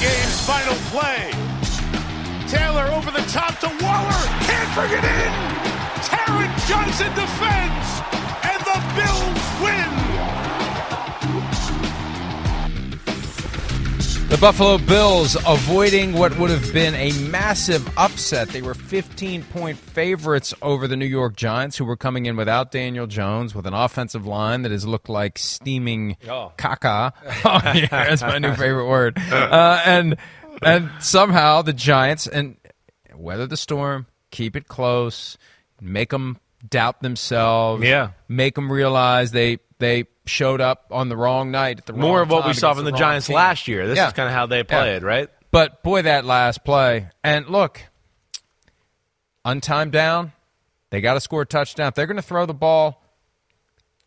Game's final play. Taylor over the top to Waller. Can't bring it in. Taron Johnson defends. And the Bills The Buffalo Bills avoiding what would have been a massive upset. They were 15 point favorites over the New York Giants, who were coming in without Daniel Jones, with an offensive line that has looked like steaming Oh. caca. Oh, yeah, that's my new favorite word. Uh, and and somehow the Giants and weather the storm, keep it close, make them doubt themselves. Yeah. make them realize they they showed up on the wrong night at the More of what we saw from the wrong Giants team. last year. This Yeah. is kind of how they Yeah. played, right? But boy, that last play. And look, untimed down, they got to score a touchdown. If they're going to throw the ball,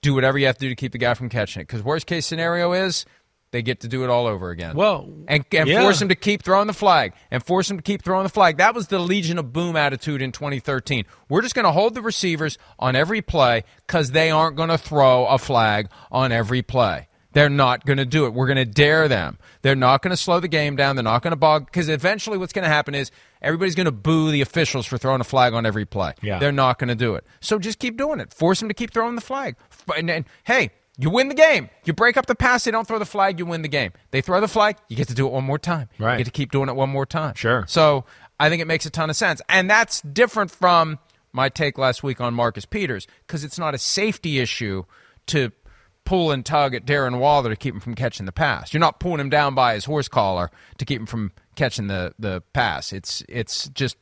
do whatever you have to do to keep the guy from catching it. Because worst case scenario is they get to do it all over again. Well, and, and yeah. force him to keep throwing the flag and force him to keep throwing the flag. That was the Legion of Boom attitude in 2013. We're just going to hold the receivers on every play because they aren't going to throw a flag on every play. They're not going to do it. We're going to dare them. They're not going to slow the game down. They're not going to bog because eventually what's going to happen is everybody's going to boo the officials for throwing a flag on every play. Yeah. They're not going to do it. So just keep doing it. Force them to keep throwing the flag. And, and, hey, you win the game. You break up the pass. They don't throw the flag. You win the game. They throw the flag. You get to do it one more time. Right. You get to keep doing it one more time. Sure. So I think it makes a ton of sense, and that's different from my take last week on Marcus Peters because it's not a safety issue to pull and tug at Darren Waller to keep him from catching the pass. You're not pulling him down by his horse collar to keep him from catching the the pass. It's it's just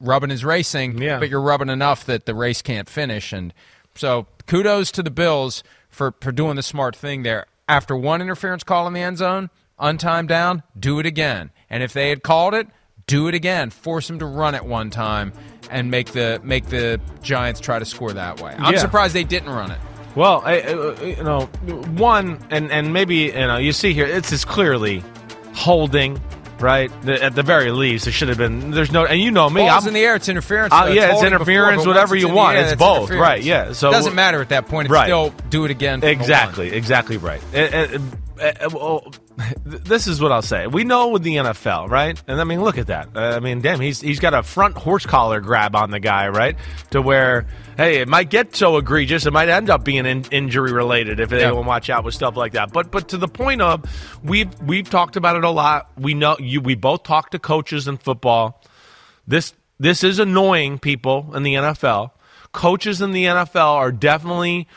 rubbing his racing, Yeah. but you're rubbing enough that the race can't finish. And so kudos to the Bills for, for doing the smart thing there. After one interference call in the end zone, untimed down, do it again. And if they had called it, do it again. Force them to run it one time and make the make the Giants try to score that way. I'm Yeah. surprised they didn't run it. Well, I, you know, one and and maybe you know you see here it's is clearly holding, right? The- At the very least, it should have been. There's no, and you know me, Ball's I'm in the air, it's interference. Uh, yeah, it's interference, before, whatever you want. air, It's both, right, yeah, so- it doesn't matter at that point. It's Right. still do it again. from the line. Exactly, exactly right. Uh, uh, uh, well, this is what I'll say. We know with the NFL, right? And I mean, look at that. Uh, I mean, damn, he's he's got a front horse collar grab on the guy, right? To where, hey, it might get so egregious, it might end up being in, injury related if they Yeah. don't watch out with stuff like that. But but to the point of we've we've talked about it a lot. We know you. We both talk to coaches in football. This this is annoying people in the NFL. Coaches in the NFL are definitely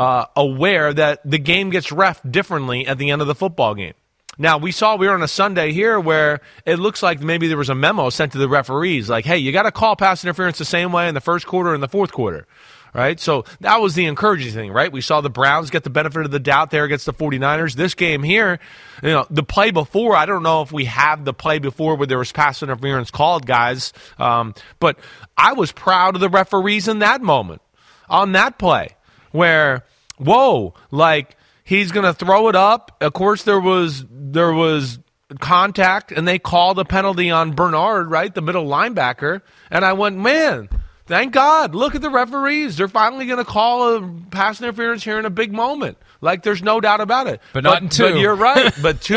uh, aware that the game gets ref differently at the end of the football game. Now we saw we were on a Sunday here where it looks like maybe there was a memo sent to the referees like, "Hey, you got to call pass interference the same way in the first quarter and the fourth quarter." Right? So that was the encouraging thing, right? We saw the Browns get the benefit of the doubt there against the 49ers. This game here, you know, the play before, I don't know if we have the play before where there was pass interference called, guys. Um, but I was proud of the referees in that moment on that play where whoa, like he's going to throw it up. Of course, there was there was contact, and they called a penalty on Bernard, right, the middle linebacker, and I went, man. Thank God. Look at the referees. They're finally going to call a pass interference here in a big moment. Like, there's no doubt about it. But not in two. But you're right. But two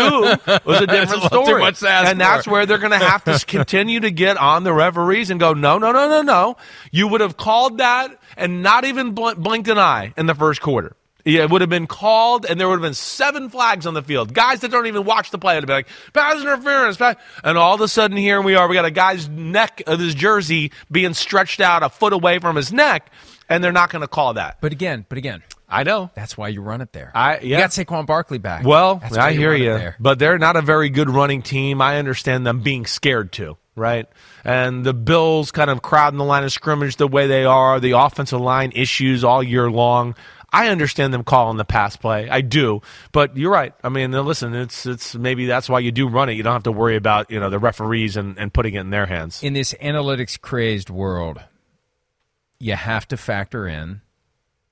was a different story. too much to ask and that's where they're going to have to continue to get on the referees and go, no, no, no, no, no. You would have called that and not even bl- blinked an eye in the first quarter. Yeah, it would have been called, and there would have been seven flags on the field. Guys that don't even watch the play would have been like, pass interference. pass-" And all of a sudden, here we are. We got a guy's neck of his jersey being stretched out a foot away from his neck, and they're not going to call that. But again, but again, I know. that's why you run it there. I- You yeah. got Saquon Barkley back. Well, I hear you, there. but they're not a very good running team. I understand them being scared too, right? And the Bills kind of crowding the line of scrimmage the way they are, the offensive line issues all year long. I understand them calling the pass play. I do, but you're right. I mean, listen, it's it's maybe that's why you do run it. You don't have to worry about you know the referees and, and putting it in their hands. in this analytics crazed world, you have to factor in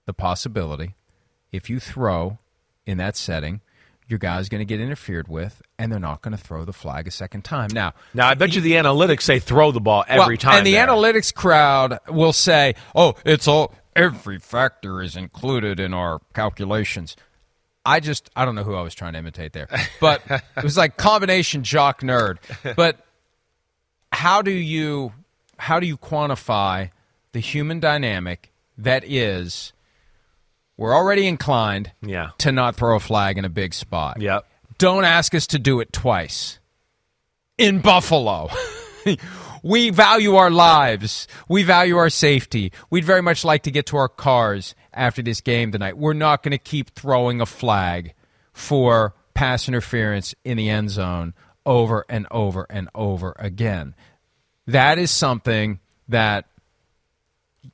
the possibility if you throw in that setting, your guy's going to get interfered with, and they're not going to throw the flag a second time. Now, Now, I bet you the analytics say throw the ball every well, time, and the there. analytics crowd will say, "Oh, it's all every factor is included in our calculations." I just I don't know who I was trying to imitate there, but it was like combination jock nerd. But how do you how do you quantify the human dynamic that is we're already inclined Yeah. to not throw a flag in a big spot. Yep. Don't ask us to do it twice. In Buffalo. we value our lives. We value our safety. We'd very much like to get to our cars after this game tonight. We're not going to keep throwing a flag for pass interference in the end zone over and over and over again. That is something that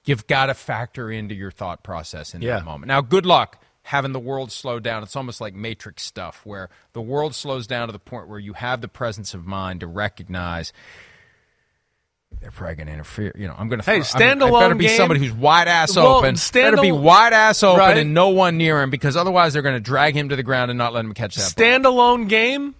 you've got to factor into your thought process in Yeah. that moment. Now, good luck having the world slow down. It's almost like Matrix stuff, where the world slows down to the point where you have the presence of mind to recognize they're probably going to interfere. You know, I'm going to. Hey, I better be game- somebody who's wide ass Well, open. better be wide ass open Right. and no one near him because otherwise they're going to drag him to the ground and not let him catch that. ball. standalone game,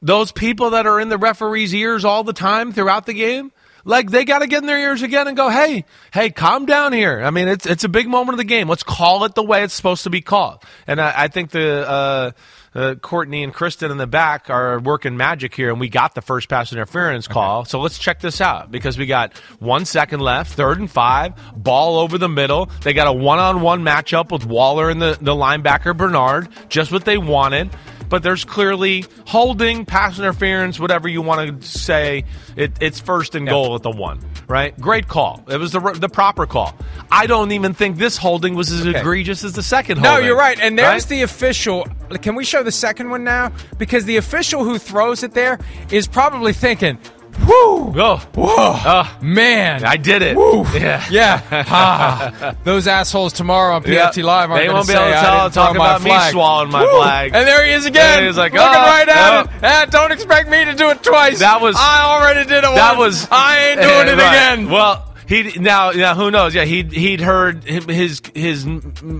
those people that are in the referee's ears all the time throughout the game, like they got to get in their ears again and go, "Hey, hey, calm down here." I mean, it's it's a big moment of the game. Let's call it the way it's supposed to be called. And I, I think the uh, uh, Courtney and Kristen in the back are working magic here, and we got the first pass interference call. So let's check this out because we got one second left, third and five, ball over the middle. They got a one-on-one matchup with Waller and the the linebacker Bernard, just what they wanted but there's clearly holding, pass interference, whatever you want to say. It, it's first and goal at the one, right? Great call. It was the the proper call. I don't even think this holding was as Okay. egregious as the second. No, holding, you're right. And there's right? the official. Can we show the second one now? Because the official who throws it there is probably thinking, "Whoo, Go. whoa, man, I did it. Woo. Yeah. yeah." Ha. Those assholes tomorrow on. PFT Live aren't They gonna won't be say, able to "I tell- didn't talk about me swallowing my Woo. flag. And there he is again. He's like, looking "Oh, right at oh." it. Ah, don't expect me to do it twice. That was- I already did it. That once. was. I ain't doing it Right. again. Well. He now, now who knows? Yeah, he he'd heard his his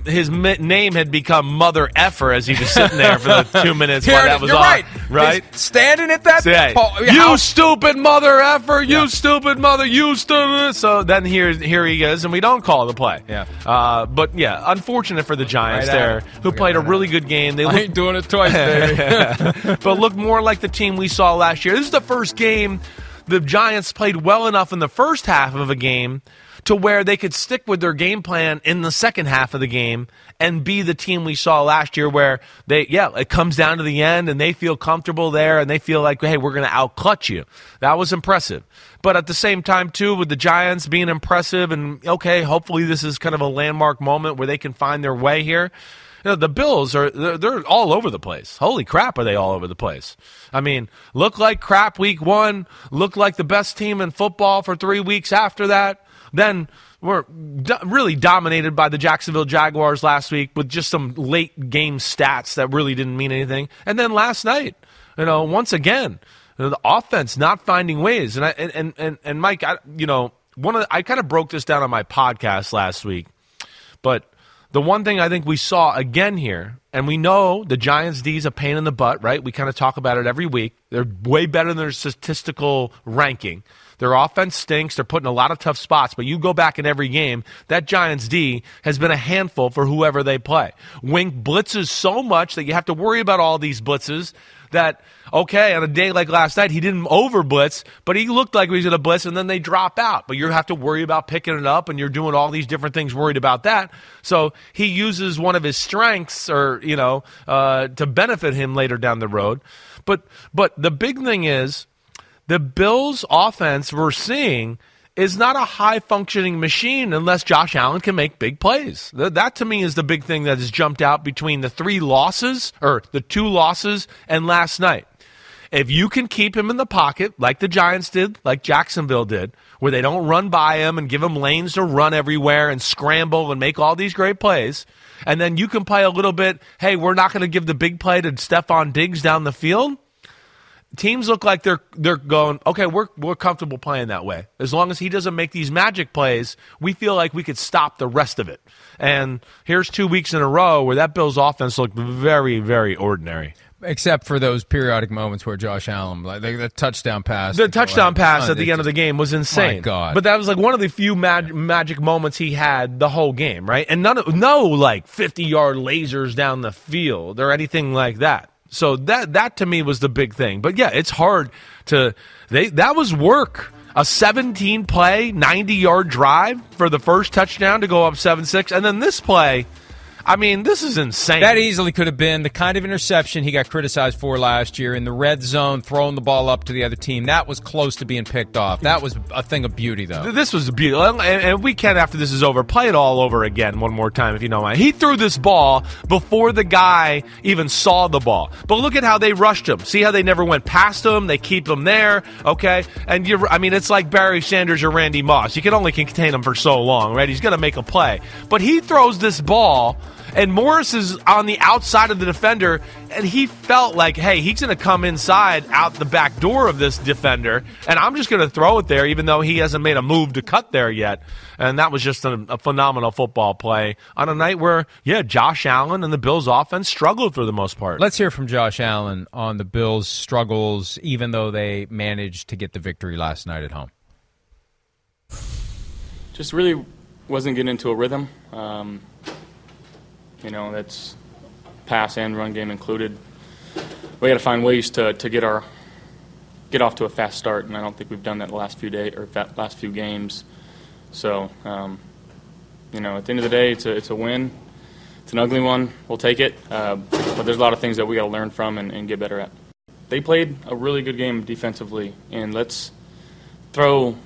his name had become Mother Effer as he was sitting there for the two minutes Here while that was You're on. right. Right. He's standing at that. Say, pole- you stupid mother effer, you stupid mother, you stupid. So then here, here he is, and we don't call the play. Yeah. Uh, but yeah, unfortunate for the Giants Right there, who Look played a really good game. They I looked, ain't doing it twice, baby. but looked more like the team we saw last year. This is the first game the Giants played well enough in the first half of a game to where they could stick with their game plan in the second half of the game and be the team we saw last year where they yeah it comes down to the end and they feel comfortable there and they feel like hey we're going to outclutch you. That was impressive. But at the same time too with the giants being impressive and okay hopefully this is kind of a landmark moment where they can find their way here know, the Bills are they're, they're all over the place. Holy crap, are they all over the place? I mean, look like crap week one, look like the best team in football for three weeks after that. Then we're do- really dominated by the Jacksonville Jaguars last week with just some late game stats that really didn't mean anything. And then last night, you know, once again, you know, the offense not finding ways. And I and and and, Mike, I, you know, one of the, I kind of broke this down on my podcast last week, but the one thing I think we saw again here, and we know the Giants D is a pain in the butt, right? We kind of talk about it every week. They're way better than their statistical ranking. Their offense stinks. They're put in a lot of tough spots, but you go back in every game, that Giants D has been a handful for whoever they play. Wink blitzes so much that you have to worry about all these blitzes that okay, on a day like last night, he didn't over blitz, but he looked like he was going to blitz, and then they drop out. But you have to worry about picking it up, and you're doing all these different things, worried about that. So he uses one of his strengths, or you know, uh, to benefit him later down the road. But but the big thing is the Bills' offense we're seeing is not a high functioning machine unless Josh Allen can make big plays. That, to me is the big thing that has jumped out between the three losses or the two losses and last night. If you can keep him in the pocket like the Giants did, like Jacksonville did, where they don't run by him and give him lanes to run everywhere and scramble and make all these great plays, and then you can play a little bit, hey, we're not going to give the big play to Stefon Diggs down the field teams look like they're they're going okay we're we're comfortable playing that way as long as he doesn't make these magic plays we feel like we could stop the rest of it and here's two weeks in a row where that Bills offense looked very very ordinary except for those periodic moments where Josh Allen, like the, the touchdown pass, the touchdown pass at the end of the game was insane. My God! But that was like one of the few mag- magic moments he had the whole game, right? And none, of, no like fifty yard lasers down the field or anything like that. So that that to me was the big thing. But yeah, it's hard to they that was work. A 17 play, 90 yard drive for the first touchdown to go up 7 6. And then this play, I mean, this is insane. That easily could have been the kind of interception he got criticized for last year in the red zone, throwing the ball up to the other team. That was close to being picked off. That was a thing of beauty, though. This was a beautiful. And we can, after this is over, play it all over again one more time, if you don't mind. He threw this ball before the guy even saw the ball. But look at how they rushed him. See how they never went past him? They keep him there, okay? And you're, I mean, it's like Barry Sanders or Randy Moss. You can only contain him for so long, right? He's going to make a play. But he throws this ball and Morris is on the outside of the defender, and he felt like, hey, he's going to come inside out the back door of this defender, and I'm just going to throw it there, even though he hasn't made a move to cut there yet. And that was just a, a phenomenal football play on a night where, yeah, Josh Allen and the Bills' offense struggled for the most part. Let's hear from Josh Allen on the Bills' struggles, even though they managed to get the victory last night at home. Just really wasn't getting into a rhythm. Um, you know, that's pass and run game included. We got to find ways to, to get our get off to a fast start, and I don't think we've done that the last few days or last few games. So, um, you know, at the end of the day, it's a it's a win. It's an ugly one. We'll take it, uh, but there's a lot of things that we got to learn from and, and get better at. They played a really good game defensively, and let's throw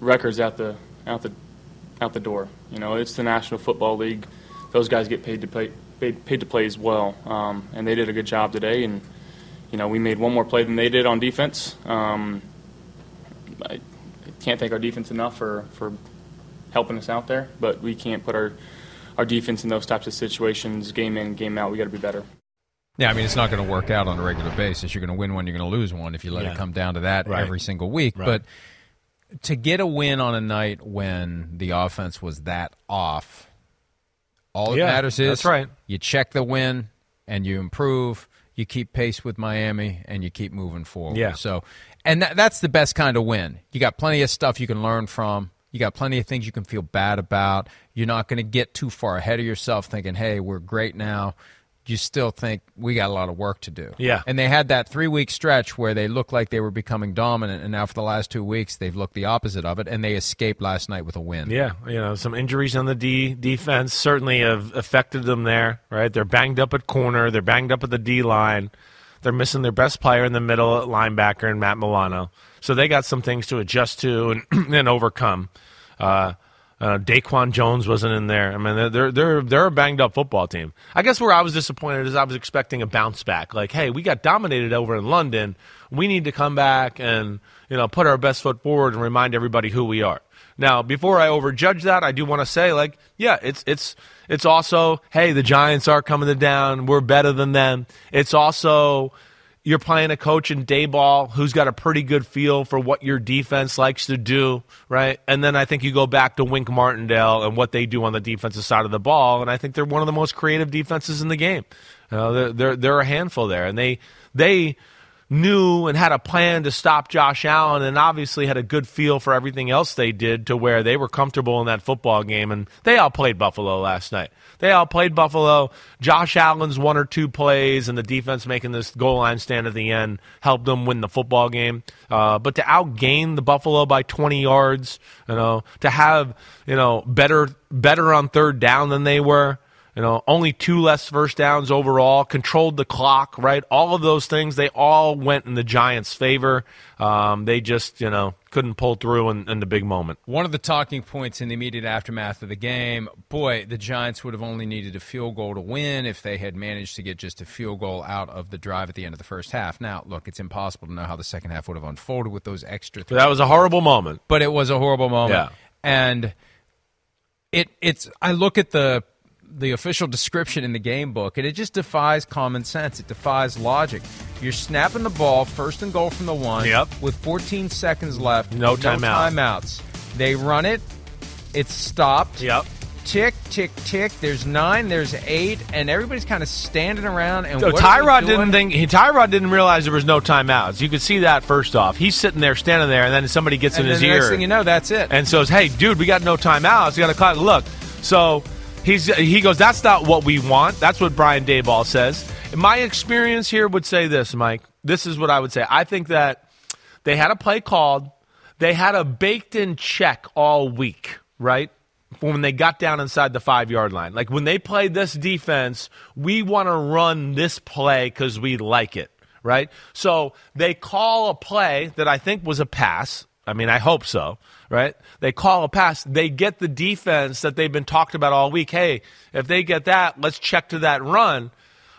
records out the out the out the door. You know, it's the National Football League those guys get paid to play paid, paid to play as well, um, and they did a good job today. And you know, we made one more play than they did on defense. Um, I can't thank our defense enough for for helping us out there, but we can't put our our defense in those types of situations, game in, game out. We got to be better. Yeah, I mean, it's not going to work out on a regular basis. You're going to win one, you're going to lose one if you let yeah. it come down to that right. every single week. Right. But to get a win on a night when the offense was that off all yeah, that matters is that's right. you check the win and you improve. You keep pace with Miami and you keep moving forward. Yeah. So, and that, that's the best kind of win. You got plenty of stuff you can learn from. You got plenty of things you can feel bad about. You're not going to get too far ahead of yourself thinking, hey, we're great now you still think we got a lot of work to do. Yeah. And they had that three week stretch where they looked like they were becoming dominant, and now for the last two weeks they've looked the opposite of it, and they escaped last night with a win. Yeah, you know, some injuries on the D defense certainly have affected them there. Right, they're banged up at corner, they're banged up at the D line, they're missing their best player in the middle at linebacker and Matt Milano. So they got some things to adjust to and, and overcome. Uh, uh, Daquan Jones wasn't in there. I mean, they're they're they're a banged up football team. I guess where I was disappointed is I was expecting a bounce back. Like, hey, we got dominated over in London. We need to come back and you know put our best foot forward and remind everybody who we are. Now, before I overjudge that, I do want to say, like, yeah, it's it's it's also, hey, the Giants are coming to down. We're better than them. It's also you're playing a coach in Daboll who's got a pretty good feel for what your defense likes to do, right? And then I think you go back to Wink Martindale and what they do on the defensive side of the ball, and I think they're one of the most creative defenses in the game. You know, they're, they're, they're a handful there, and they they knew and had a plan to stop Josh Allen and obviously had a good feel for everything else they did to where they were comfortable in that football game and they all played Buffalo last night. They all played Buffalo. Josh Allen's one or two plays and the defense making this goal line stand at the end helped them win the football game. Uh, but to outgain the Buffalo by 20 yards, you know, to have, you know, better better on third down than they were, you know, only two less first downs overall, controlled the clock, right? All of those things, they all went in the Giants' favor. Um, they just, you know, couldn't pull through in, in, the big moment. One of the talking points in the immediate aftermath of the game, boy, the Giants would have only needed a field goal to win if they had managed to get just a field goal out of the drive at the end of the first half. Now, look, it's impossible to know how the second half would have unfolded with those extra. three. That was a horrible moment. But it was a horrible moment. Yeah. And it it's I look at the the official description in the game book, and it just defies common sense. It defies logic. You're snapping the ball, first and goal from the one, yep. with 14 seconds left. No timeout. No timeouts. They run it. It's stopped. Yep. Tick, tick, tick. There's nine. There's eight, and everybody's kind of standing around. And so Tyrod didn't think. He, Tyrod didn't realize there was no timeouts. You could see that first off. He's sitting there, standing there, and then somebody gets and in his the ear. Next thing you know, that's it. And says, "Hey, dude, we got no timeouts. You got to clock. Look." So He's he goes. That's not what we want. That's what Brian Daboll says. My experience here would say this, Mike. This is what I would say. I think that they had a play called. They had a baked-in check all week, right? When they got down inside the five yard line. Like when they played this defense, we want to run this play because we like it, right? So they call a play that I think was a pass. I mean, I hope so right? They call a pass. They get the defense that they've been talked about all week. Hey, if they get that, let's check to that run.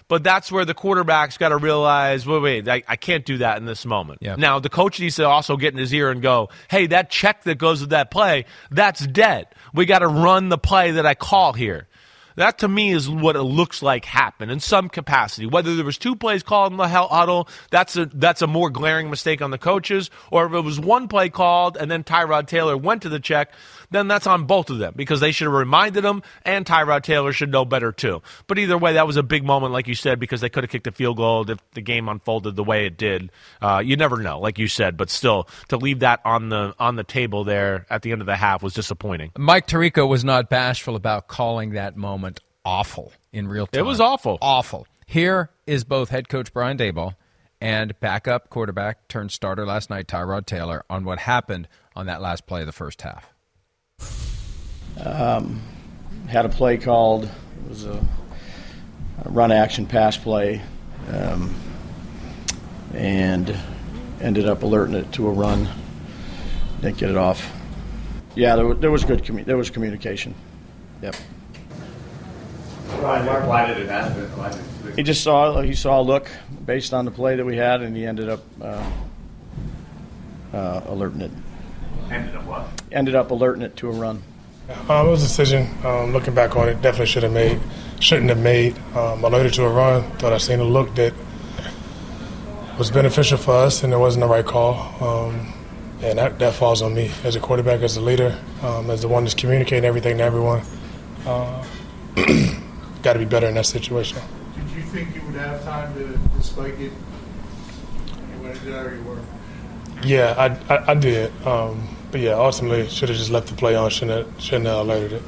But that's where the quarterback's got to realize, wait, wait, I, I, can't do that in this moment. Yep. Now, the coach needs to also get in his ear and go, hey, that check that goes with that play, that's dead. We got to run the play that I call here. That to me is what it looks like happened in some capacity. Whether there was two plays called in the hell huddle, that's a that's a more glaring mistake on the coaches, or if it was one play called and then Tyrod Taylor went to the check, then that's on both of them because they should have reminded him, and Tyrod Taylor should know better too. But either way, that was a big moment, like you said, because they could have kicked a field goal if the game unfolded the way it did. Uh, you never know, like you said, but still to leave that on the on the table there at the end of the half was disappointing. Mike Tirico was not bashful about calling that moment awful in real time. It was awful, awful. Here is both head coach Brian Daboll and backup quarterback turned starter last night, Tyrod Taylor, on what happened on that last play of the first half. Um, had a play called. It was a, a run action pass play, um, and ended up alerting it to a run. Didn't get it off. Yeah, there, there was good. Commu- there was communication. Yep. Why, why did it happen? Did he just saw he saw a look based on the play that we had, and he ended up uh, uh, alerting it. Ended up what? Ended up alerting it to a run. Um, it was a decision. Um, looking back on it, definitely should have made, shouldn't have made. Um, alerted to a run. Thought I seen a look that was beneficial for us, and it wasn't the right call. Um, and that, that falls on me as a quarterback, as a leader, um, as the one that's communicating everything to everyone. Uh, Got to be better in that situation. Did you think you would have time to, to spike it? You went there, you were. Yeah, I, I, I did. Um, but yeah, ultimately, should have just left the play on. Shouldn't have, shouldn't have alerted it.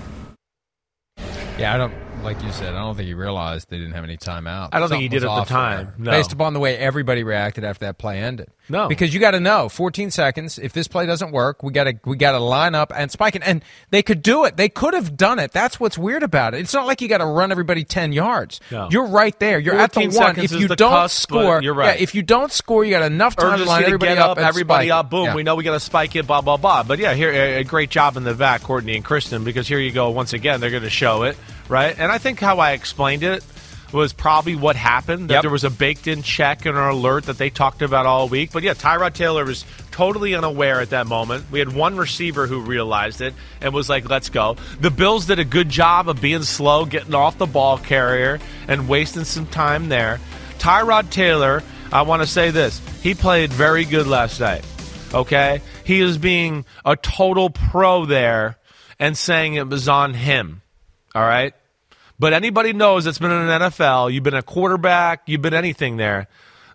Yeah, I don't like you said. I don't think he realized they didn't have any timeout. I don't Something think he did at the time. No. Based upon the way everybody reacted after that play ended. No. because you got to know, 14 seconds. If this play doesn't work, we got to we got to line up and spike it. And they could do it. They could have done it. That's what's weird about it. It's not like you got to run everybody 10 yards. No. You're right there. You're at the one. If you don't cusp, score, you're right. Yeah, if you don't score, you got enough time to line to everybody get up. up, and everybody spike up, boom. Yeah. We know we got to spike it, blah blah blah. But yeah, here a, a great job in the back, Courtney and Kristen, because here you go once again. They're going to show it, right? And I think how I explained it was probably what happened. That Yep. there was a baked-in check and an alert that they talked about all week. But yeah, Tyrod Taylor was totally unaware at that moment. We had one receiver who realized it and was like, "Let's go." The Bills did a good job of being slow, getting off the ball carrier, and wasting some time there. Tyrod Taylor I want to say this. He played very good last night. Okay? He is being a total pro there and saying it was on him. All right? But anybody knows that's been in an NFL, you've been a quarterback, you've been anything there.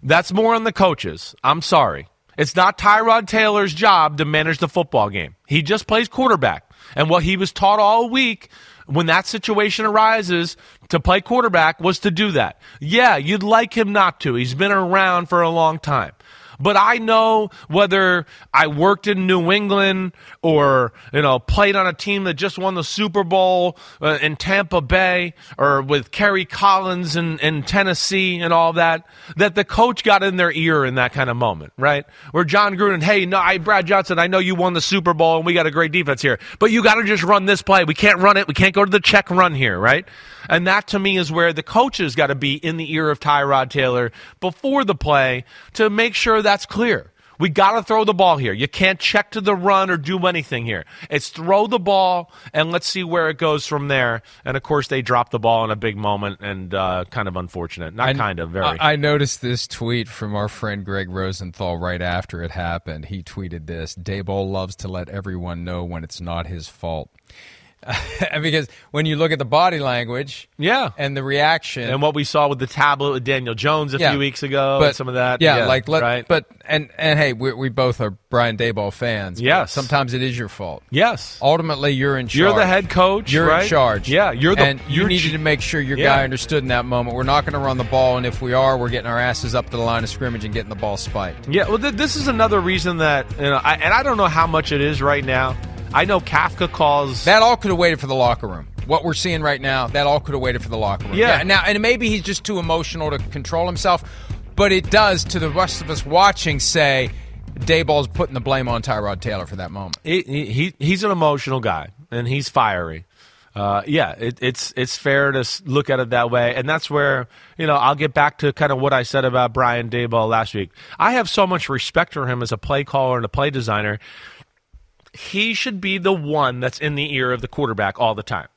That's more on the coaches. I'm sorry. It's not Tyrod Taylor's job to manage the football game. He just plays quarterback. And what he was taught all week when that situation arises to play quarterback was to do that. Yeah, you'd like him not to. He's been around for a long time. But I know whether I worked in New England or, you know, played on a team that just won the Super Bowl uh, in Tampa Bay or with Kerry Collins in, in Tennessee and all that, that the coach got in their ear in that kind of moment, right? Where Jon Gruden, hey, no, I, Brad Johnson, I know you won the Super Bowl and we got a great defense here, but you got to just run this play. We can't run it. We can't go to the check run here, right? And that to me is where the coaches got to be in the ear of Tyrod Taylor before the play to make sure that's clear. We got to throw the ball here. You can't check to the run or do anything here. It's throw the ball and let's see where it goes from there. And of course, they dropped the ball in a big moment and uh, kind of unfortunate. Not I, kind of, very. I, I noticed this tweet from our friend Greg Rosenthal right after it happened. He tweeted this Daboll loves to let everyone know when it's not his fault. because when you look at the body language, yeah, and the reaction, and what we saw with the tablet with Daniel Jones a yeah, few weeks ago, but, and some of that, yeah, yeah like let, right? but and and hey, we, we both are Brian Daboll fans. Yes, sometimes it is your fault. Yes, ultimately you're in charge. You're the head coach. You're right? in charge. Yeah, you're the. And you're needed to make sure your yeah. guy understood in that moment. We're not going to run the ball, and if we are, we're getting our asses up to the line of scrimmage and getting the ball spiked. Yeah, well, th- this is another reason that you know, I, and I don't know how much it is right now. I know Kafka calls that all could have waited for the locker room what we're seeing right now, that all could have waited for the locker room. Yeah. yeah. Now, and maybe he's just too emotional to control himself, but it does to the rest of us watching say Daboll's putting the blame on Tyrod Taylor for that moment. He, he he's an emotional guy and he's fiery. Uh, yeah, it, it's it's fair to look at it that way, and that's where you know I'll get back to kind of what I said about Brian Daboll last week. I have so much respect for him as a play caller and a play designer. He should be the one that's in the ear of the quarterback all the time.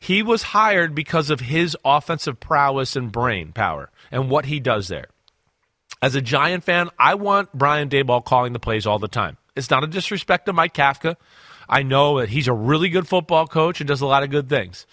He was hired because of his offensive prowess and brain power and what he does there. As a Giant fan, I want Brian Daboll calling the plays all the time. It's not a disrespect to Mike Kafka. I know that he's a really good football coach and does a lot of good things.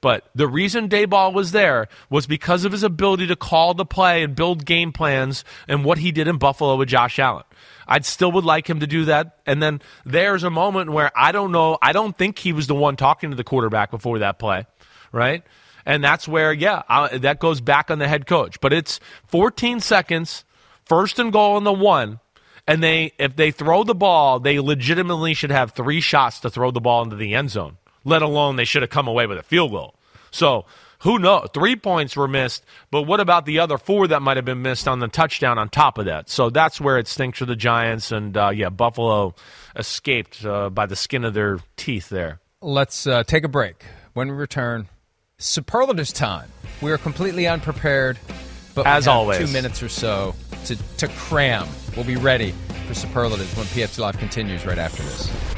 But the reason Daboll was there was because of his ability to call the play and build game plans and what he did in Buffalo with Josh Allen. I still would like him to do that. And then there's a moment where I don't know, I don't think he was the one talking to the quarterback before that play, right? And that's where, yeah, I, that goes back on the head coach. But it's 14 seconds, first and goal on the one. And they, if they throw the ball, they legitimately should have three shots to throw the ball into the end zone. Let alone they should have come away with a field goal. So who knows? Three points were missed, but what about the other four that might have been missed on the touchdown on top of that? So that's where it stinks for the Giants. And uh, yeah, Buffalo escaped uh, by the skin of their teeth there. Let's uh, take a break. When we return, superlatives time. We are completely unprepared, but as always, two minutes or so to, to cram. We'll be ready for superlatives when PFT Live continues right after this.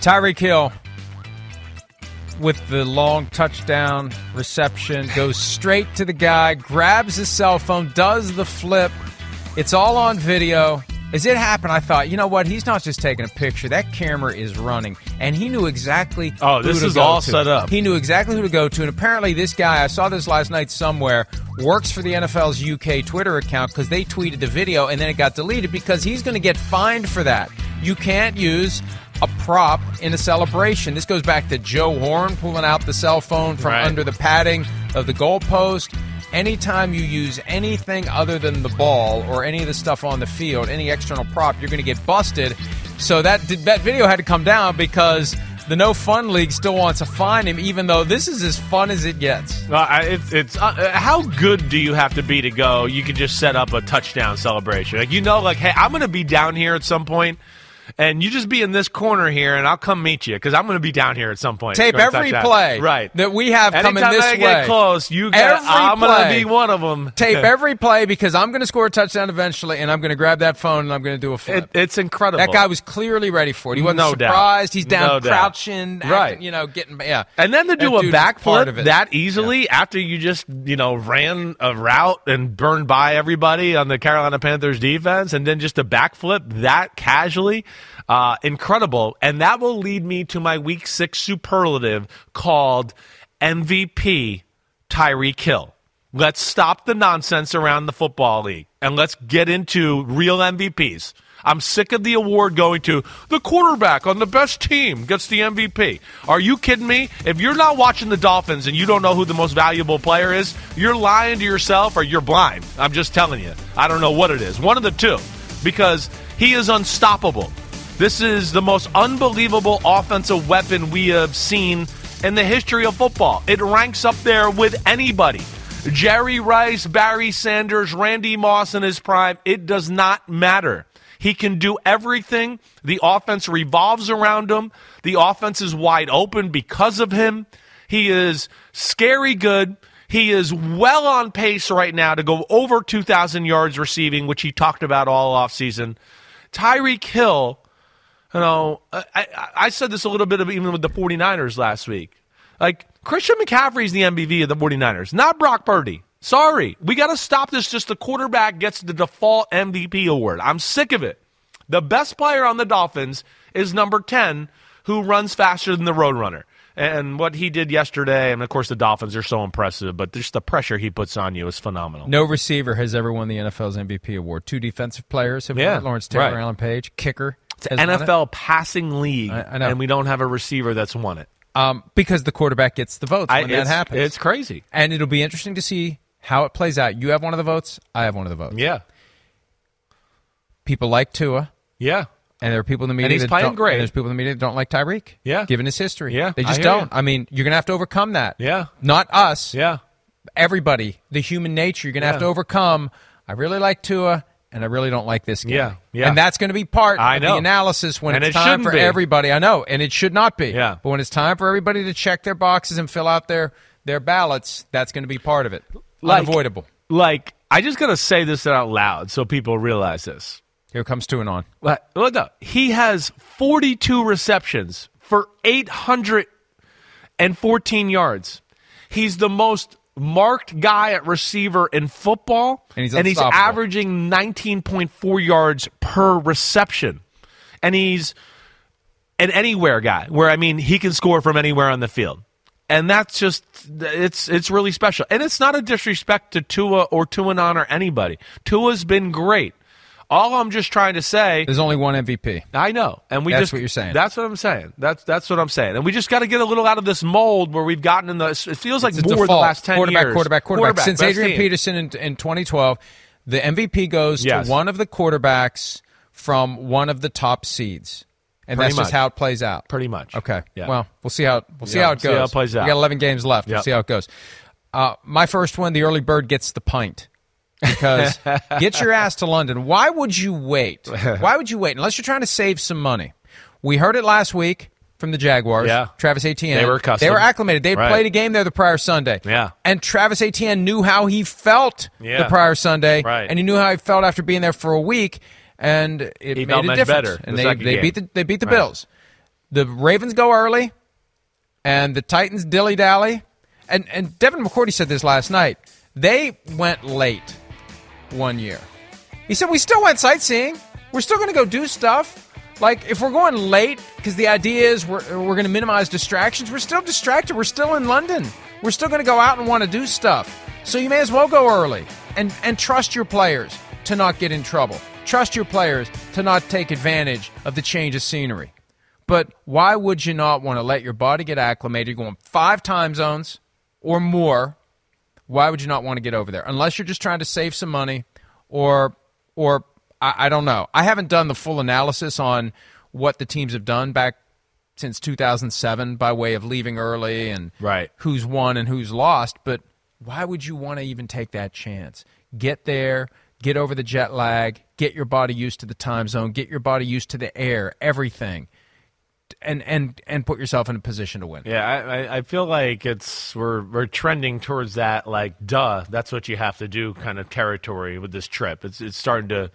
Tyreek Hill with the long touchdown reception goes straight to the guy, grabs his cell phone, does the flip. It's all on video. As it happened, I thought, you know what? He's not just taking a picture. That camera is running, and he knew exactly. Oh, this is all to. set up. He knew exactly who to go to, and apparently, this guy I saw this last night somewhere works for the NFL's UK Twitter account because they tweeted the video, and then it got deleted because he's going to get fined for that. You can't use a prop in a celebration. This goes back to Joe Horn pulling out the cell phone from Right. under the padding of the goalpost. Anytime you use anything other than the ball or any of the stuff on the field, any external prop, you're going to get busted. So that that video had to come down because the No Fun League still wants to find him, even though this is as fun as it gets. I- it's it's uh, uh, how good do you have to be to go? You can just set up a touchdown celebration, like you know, like hey, I'm going to be down here at some point, and you just be in this corner here, and I'll come meet you because I'm going to be down here at some point. Tape every play right that we have Anytime coming this I way. get close, you. Every I'm going to be one of them. Tape every play because I'm going to score a touchdown eventually, and I'm going to grab that phone and I'm going to do a flip. It, it's incredible. That guy was clearly ready for it. He wasn't No doubt. surprised. He's down No crouching, acting, Right. you know, getting yeah. And then to do That a backflip that easily after you just, you know, ran a route and burned by everybody on the Carolina Panthers defense, and then just a backflip that casually, uh, incredible. And that will lead me to my week six superlative called MVP Tyreek Hill. Let's stop the nonsense around the football league and let's get into real MVPs. I'm sick of the award going to the quarterback on the best team gets the MVP. Are you kidding me? If you're not watching the Dolphins and you don't know who the most valuable player is, you're lying to yourself or you're blind. I'm just telling you. I don't know what it is. One of the two. Because he is unstoppable. This is the most unbelievable offensive weapon we have seen in the history of football. It ranks up there with anybody. Jerry Rice, Barry Sanders, Randy Moss in his prime. It does not matter. He can do everything. The offense revolves around him. The offense is wide open because of him. He is scary good. He is well on pace right now to go over 2,000 yards receiving, which he talked about all offseason. Tyreek Hill, you know, I, I, I said this a little bit of even with the 49ers last week. Like, Christian McCaffrey is the MVP of the 49ers, not Brock Purdy. Sorry. We got to stop this. Just the quarterback gets the default MVP award. I'm sick of it. The best player on the Dolphins is number 10, who runs faster than the Roadrunner. And what he did yesterday, and of course the Dolphins are so impressive, but just the pressure he puts on you is phenomenal. No receiver has ever won the NFL's MVP award. Two defensive players have Yeah, won. Lawrence Taylor, right. Alan Page, kicker. It's has an. NFL passing league, I- I and we don't have a receiver that's won it. Um, because the quarterback gets the votes I- when that happens. it's crazy. and it'll be interesting to see how it plays out. You have one of the votes. I have one of the votes. Yeah, People like Tua. yeah. And there are people in the media And he's that playing don't, great. There's people in the media that don't like Tyreek. Yeah. Given his history. Yeah, They just hear don't. you. I mean, you're going to have to overcome that. Yeah. Not us. Yeah. Everybody. The human nature. You're going to have to overcome. I really like Tua, and I really don't like this guy. Yeah, yeah. And that's going to be part I of know. the analysis when And it's it time for be. everybody. I know. And it should not be. Yeah. But when it's time for everybody to check their boxes and fill out their, their ballots, that's going to be part of it. Like- Unavoidable. Like, I just got to say this out loud so people realize this. Here comes two and on. Like, look up. He has 42 receptions for 814 yards. He's the most marked guy at receiver in football, And he's he's averaging 19.4 yards per reception. And he's an anywhere guy, where I mean he can score from anywhere on the field. And that's just it's it's really special. And it's not a disrespect to Tua or Tuanon or anybody. Tua's been great. All I'm just trying to say There's only one MVP. I know, and we That's just what you're saying. That's what I'm saying. That's that's what I'm saying, and we just got to get a little out of this mold where we've gotten in the. It feels like It's a more the last ten quarterback, years. Quarterback, quarterback, quarterback. Since Adrian team. Peterson in, in 2012, the MVP goes Yes. to one of the quarterbacks from one of the top seeds, and Pretty that's just how it plays out. Pretty much. Okay. Yeah. Well, we'll see how we'll see Yeah, how it see goes. how it plays out. We got 11 games left. We'll see how it goes. Uh, my first one, the early bird gets the pint. Because get your ass to London. Why would you wait? Why would you wait unless you're trying to save some money? We heard it last week from the Jaguars. Yeah. Travis Etienne. They were accustomed. They were acclimated. They Right. played a game there the prior Sunday. Yeah. And Travis Etienne knew how he felt Yeah. the prior Sunday, Right. and he knew how he felt after being there for a week, and it He made a much difference. better And the they, they beat the they beat the Right. Bills. The Ravens go early, and the Titans dilly dally. And and Devin McCourty said this last night. They went late one year. He said we still went sightseeing. We're still going to go do stuff. Like if we're going late because the idea is we're we're going to minimize distractions. We're still distracted. We're still in London. We're still going to go out and want to do stuff. So you may as well go early and and trust your players to not get in trouble. Trust your players to not take advantage of the change of scenery. But why would you not want to let your body get acclimated? Going five time zones or more. Why would you not want to get over there? Unless you're just trying to save some money or or I, I don't know. I haven't done the full analysis on what the teams have done back since 2007 by way of leaving early and Right. who's won and who's lost, but why would you want to even take that chance? Get there, get over the jet lag, get your body used to the time zone, get your body used to the air, everything. And and and put yourself in a position to win. Yeah, I, I- feel like it's we're we're trending towards that. Like, duh, that's what you have to do, kind of territory with this trip. It's it's starting to,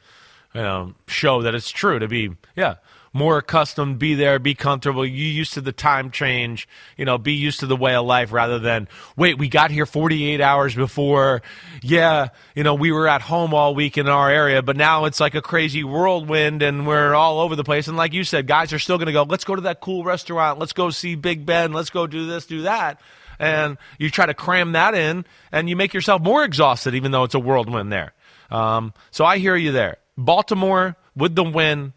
you know, show that it's true to be, yeah, more accustomed, be there, be comfortable. You used to the time change, you know, be used to the way of life rather than wait, we got here 48 hours before. Yeah, you know, we were at home all week in our area, but now it's like a crazy whirlwind and we're all over the place. And like you said, guys are still going to go, let's go to that cool restaurant. Let's go see Big Ben. Let's go do this, do that. And you try to cram that in and you make yourself more exhausted, even though it's a whirlwind there. Um, so I hear you there. Baltimore with the win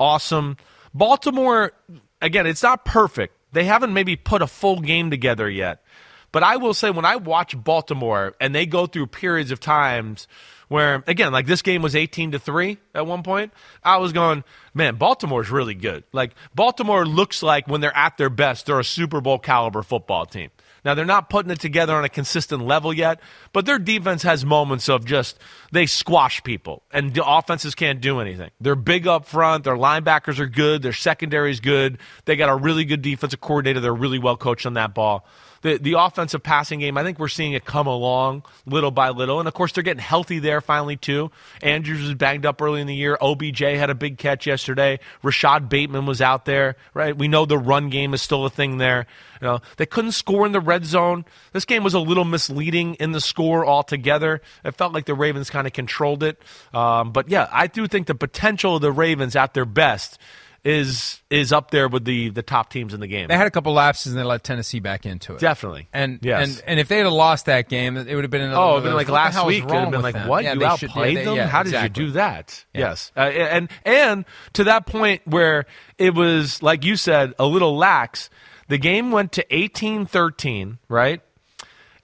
awesome. Baltimore, again, it's not perfect. They haven't maybe put a full game together yet. But I will say, when I watch Baltimore and they go through periods of times where, again, like this game was 18 to 3 at one point, I was going, man, Baltimore's really good. Like, Baltimore looks like when they're at their best, they're a Super Bowl caliber football team. Now, they're not putting it together on a consistent level yet, but their defense has moments of just they squash people, and the offenses can't do anything. They're big up front. Their linebackers are good. Their secondary is good. They got a really good defensive coordinator. They're really well coached on that ball. The, the offensive passing game, I think we're seeing it come along little by little. And of course, they're getting healthy there finally, too. Andrews was banged up early in the year. OBJ had a big catch yesterday. Rashad Bateman was out there, right? We know the run game is still a thing there. You know, they couldn't score in the red zone. This game was a little misleading in the score altogether. It felt like the Ravens kind of controlled it. Um, but yeah, I do think the potential of the Ravens at their best is is up there with the the top teams in the game. They had a couple lapses and they let Tennessee back into it. Definitely. And Yes. and and if they had lost that game, it would have been another. Oh, been those, like last week. It'd have been like, them? what? Yeah, you outplayed should- yeah, they- them? yeah, How exactly. did you do that? Yes, uh, and and to that point where it was like you said, a little lax. The game went to 18-13, right?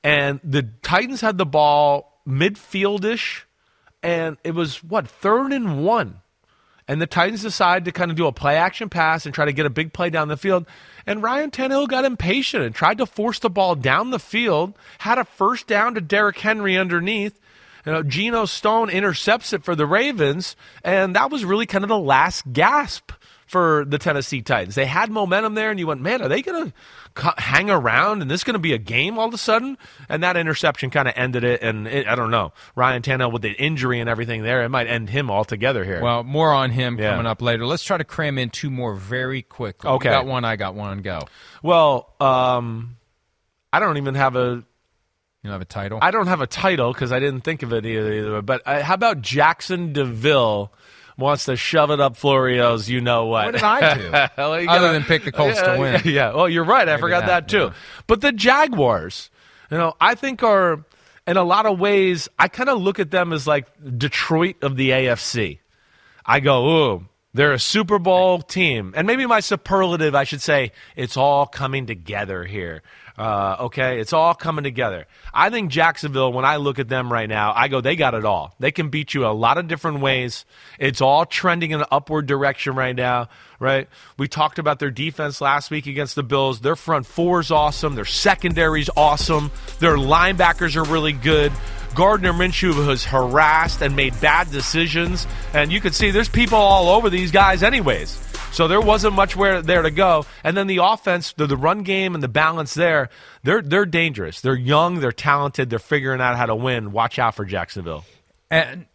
And the Titans had the ball midfieldish, and it was what third and one. And the Titans decide to kind of do a play action pass and try to get a big play down the field. And Ryan Tannehill got impatient and tried to force the ball down the field, had a first down to Derrick Henry underneath. You know, Geno Stone intercepts it for the Ravens, and that was really kind of the last gasp for the Tennessee Titans. They had momentum there, and you went, man, are they going to hang around and this going to be a game all of a sudden? And that interception kind of ended it. And it, I don't know, Ryan Tannehill with the injury and everything there, it might end him altogether here. Well, more on him Yeah. coming up later. Let's try to cram in two more very quickly. Okay. You got one. I got one. Go. Well, um, I don't even have a. You don't have a title. I don't have a title because I didn't think of it either. either. But uh, how about Jacksonville wants to shove it up Florio's? You know what? What did I do? Well, Other than pick the Colts yeah, to win. Yeah, yeah. Well, you're right. I Maybe forgot that, that, too. But the Jaguars, you know, I think are in a lot of ways. I kind of look at them as like Detroit of the AFC. I go, ooh, they're a Super Bowl team. And maybe my superlative, I should say, it's all coming together here. Uh, okay, it's all coming together. I think Jacksonville, when I look at them right now, I go, they got it all. They can beat you a lot of different ways. It's all trending in an upward direction right now, right? We talked about their defense last week against the Bills. Their front four is awesome. Their secondary's awesome. Their linebackers are really good. Gardner Minshew was harassed and made bad decisions, and you can see there's people all over these guys, anyways. So there wasn't much where there to go. And then the offense, the, the run game and the balance there, they're they're dangerous. They're young, they're talented, they're figuring out how to win. Watch out for Jacksonville. And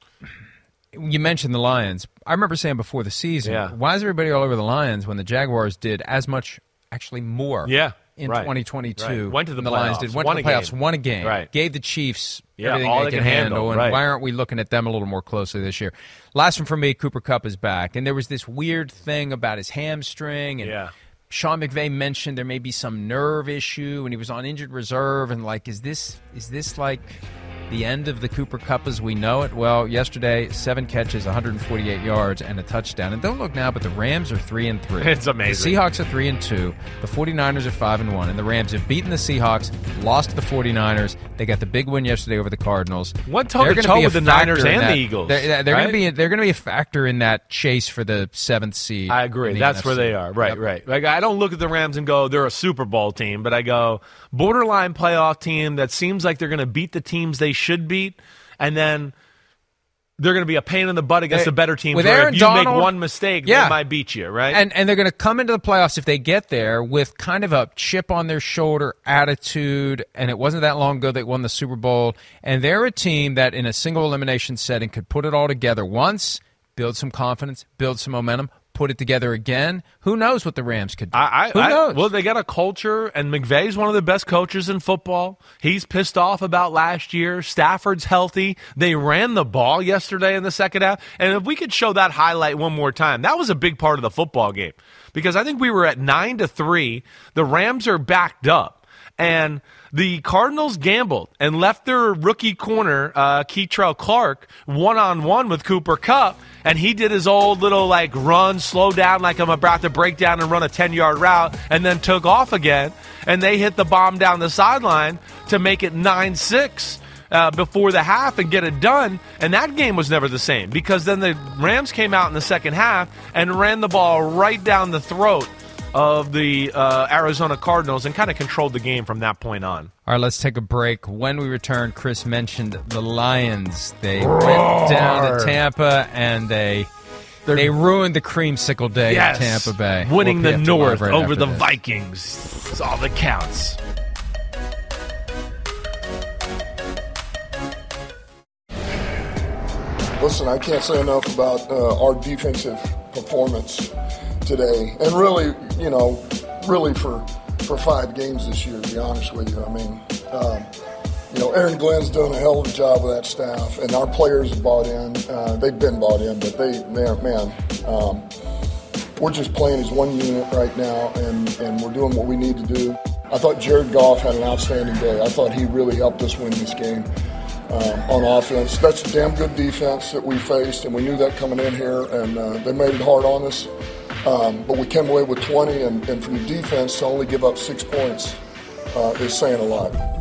you mentioned the Lions. I remember saying before the season, Yeah. why is everybody all over the Lions when the Jaguars did as much, actually more? Yeah, In right, 2022, right. Went to the the Lions did. Went won to the playoffs, game. won a game, Right. gave the Chiefs Yeah, everything they, they can can handle. handle, and right. why aren't we looking at them a little more closely this year? Last one for me, Cooper Kupp is back, and there was this weird thing about his hamstring, and Yeah. Sean McVay mentioned there may be some nerve issue, and he was on injured reserve, and like, is this is this like the end of the Cooper Kupp as we know it? Well, yesterday, seven catches, 148 yards, and a touchdown. And don't look now, but the Rams are three and three. It's amazing. The Seahawks are three and two. The 49ers are five and one, and the Rams have beaten the Seahawks, lost the 49ers. They got the big win yesterday over the Cardinals. Went They're toe-to-toe gonna be a with the Niners in and that- the Eagles, They're, they're right? going to be they're going to be a factor in that chase for the seventh seed. I agree. That's where they are. Right, Yep. right. Like I don't look at the Rams and go, they're a Super Bowl team, but I go borderline playoff team that seems like they're going to beat the teams they should beat, and then they're going to be a pain in the butt against They- the better teams. with Aaron if you make Donald- one mistake, Yeah. they might beat you. Right. And and they're going to come into the playoffs if they get there with kind of a chip on their shoulder attitude. And it wasn't that long ago they won the Super Bowl. And they're a team that in a single elimination setting could put it all together once, build some confidence, build some momentum, put it together again. Who knows what the Rams could do? I, Who I, knows? Well, they got a culture, and McVay's one of the best coaches in football. He's pissed off about last year. Stafford's healthy. They ran the ball yesterday in the second half. And if we could show that highlight one more time, that was a big part of the football game because I think we were at nine to three. The Rams are backed up. And the Cardinals gambled and left their rookie corner, uh, Clark, one on one with Cooper Kupp. And he did his old little like run, slow down like I'm about to break down and run a 10 yard route, and then took off again. And they hit the bomb down the sideline to make it 9 6. Uh, before the half and get it done. And that game was never the same because then the Rams came out in the second half and ran the ball right down the throat of the uh, Arizona Cardinals and kind of controlled the game from that point on. All right, let's take a break. When we return, Chris mentioned the Lions. They went down to Tampa and they they ruined the creamsicle day Yes. in Tampa Bay. Winning We'll the be North right over the this. Vikings. That's all that counts. Listen, I can't say enough about uh, our defensive performance today, and really, you know, really for for five games this year. To be honest with you, I mean, um, you know, Aaron Glenn's done a hell of a job with that staff, and our players have bought in. Uh, they've been bought in, but they, they're man. Um, we're just playing as one unit right now, and, and we're doing what we need to do. I thought Jared Goff had an outstanding day. I thought he really helped us win this game uh, on offense. That's a damn good defense that we faced, and we knew that coming in here, and uh, they made it hard on us. Um, but we came away with 20, and, and your defense to only give up six points uh, is saying a lot.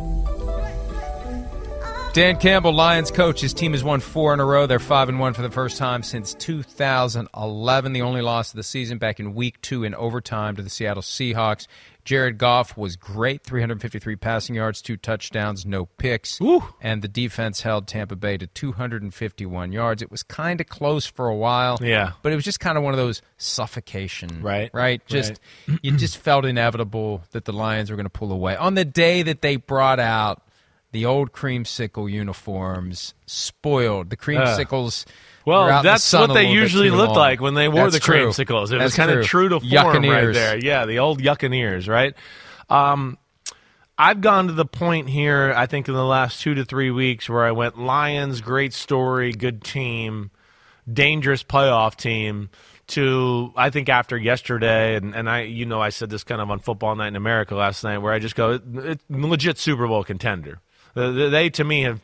Dan Campbell, Lions coach. His team has won four in a row. They're five and one for the first time since 2011. The only loss of the season back in Week Two in overtime to the Seattle Seahawks. Jared Goff was great, 353 passing yards, two touchdowns, no picks, and the defense held Tampa Bay to 251 yards. It was kind of close for a while, Yeah. but it was just kind of one of those suffocation, Right, Right, just you just felt inevitable that the Lions were going to pull away on the day that they brought out the old creamsicle uniforms, spoiled the creamsicles. were Well, the that's sun what they usually looked like when they wore That's the true. creamsicles. It That's was kind of true to form right there. Yeah, the old Yuccaneers, right? Um, I've gone to the point here, I think, in the last two to three weeks where I went Lions, great story, good team, dangerous playoff team. To I think after yesterday, and, and I, you know, I said this kind of on Football Night in America last night, where I just go, it, it, legit Super Bowl contender. Uh, They to me have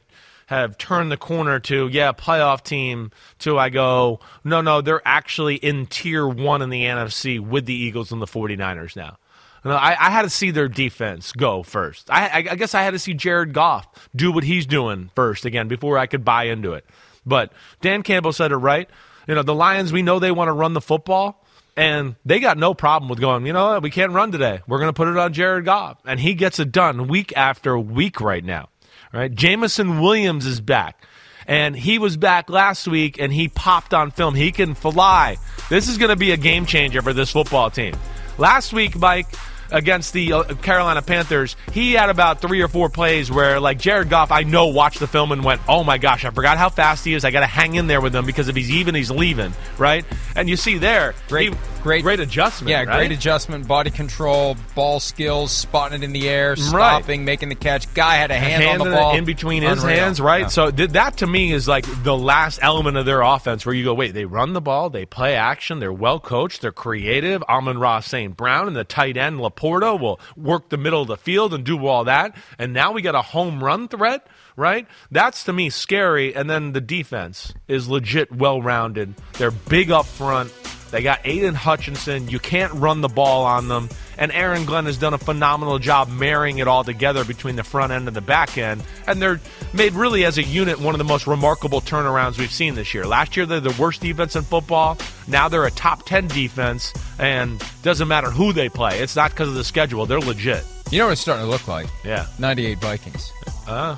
have turned the corner to yeah playoff team to I go no no they're actually in tier one in the NFC with the Eagles and the 49ers now. I, I had to see their defense go first. I, I, I guess I had to see Jared Goff do what he's doing first again before I could buy into it. But Dan Campbell said it right. You know the Lions we know they want to run the football. And they got no problem with going, you know what, we can't run today. We're going to put it on Jared Goff. And he gets it done week after week right now. Right? Jameson Williams is back. And he was back last week and he popped on film. He can fly. This is going to be a game changer for this football team. Last week, Mike, against the uh, Carolina Panthers, he had about three or four plays where, like Jared Goff, I know watched the film and went, "Oh my gosh, I forgot how fast he is. I got to hang in there with him because if he's even, he's leaving." Right? And you see there, Great, he- great, great adjustment. Yeah, right? great adjustment, body control, ball skills, spotting it in the air, stopping, making the catch. Guy had a hand, on the ball in between his Unreal. hands, right? Yeah. So th- that to me is like the last element of their offense where you go, wait, they run the ball, they play action, they're well coached, they're creative. Amon-Ra St. Brown and the tight end Laporta will work the middle of the field and do all that. And now we got a home run threat, right? That's to me scary. And then the defense is legit well rounded. They're big up front. They got Aidan Hutchinson. You can't run the ball on them. And Aaron Glenn has done a phenomenal job marrying it all together between the front end and the back end. And they're made really as a unit one of the most remarkable turnarounds we've seen this year. Last year they're the worst defense in football. Now they're a top 10 defense and doesn't matter who they play. It's not because of the schedule. They're legit. You know what it's starting to look like? Yeah. 98 Vikings. Uh,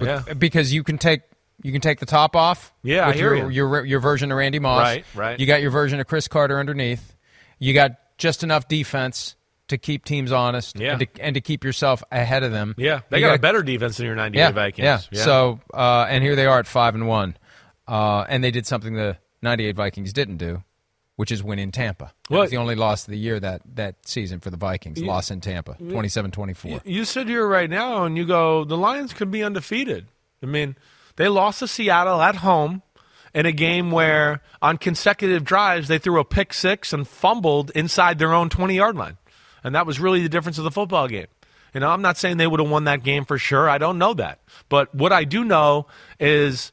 yeah. Because you can take you can take the top off. Yeah, I hear your, you. your your version of Randy Moss. Right, right. You got your version of Cris Carter underneath. You got just enough defense to keep teams honest Yeah. and, to, and to keep yourself ahead of them. Yeah. They got gotta- a better defense than your 98 yeah, Vikings. Yeah. yeah. So uh, and here they are at five and one, uh, and they did something the '98 Vikings didn't do, which is win in Tampa. That What? was the only loss of the year that that season for the Vikings. Yeah. Loss in Tampa, 27-24. You sit here right now and you go, the Lions could be undefeated. I mean, they lost to Seattle at home in a game where on consecutive drives they threw a pick six and fumbled inside their own 20 yard line. And that was really the difference of the football game. You know, I'm not saying they would have won that game for sure. I don't know that. But what I do know is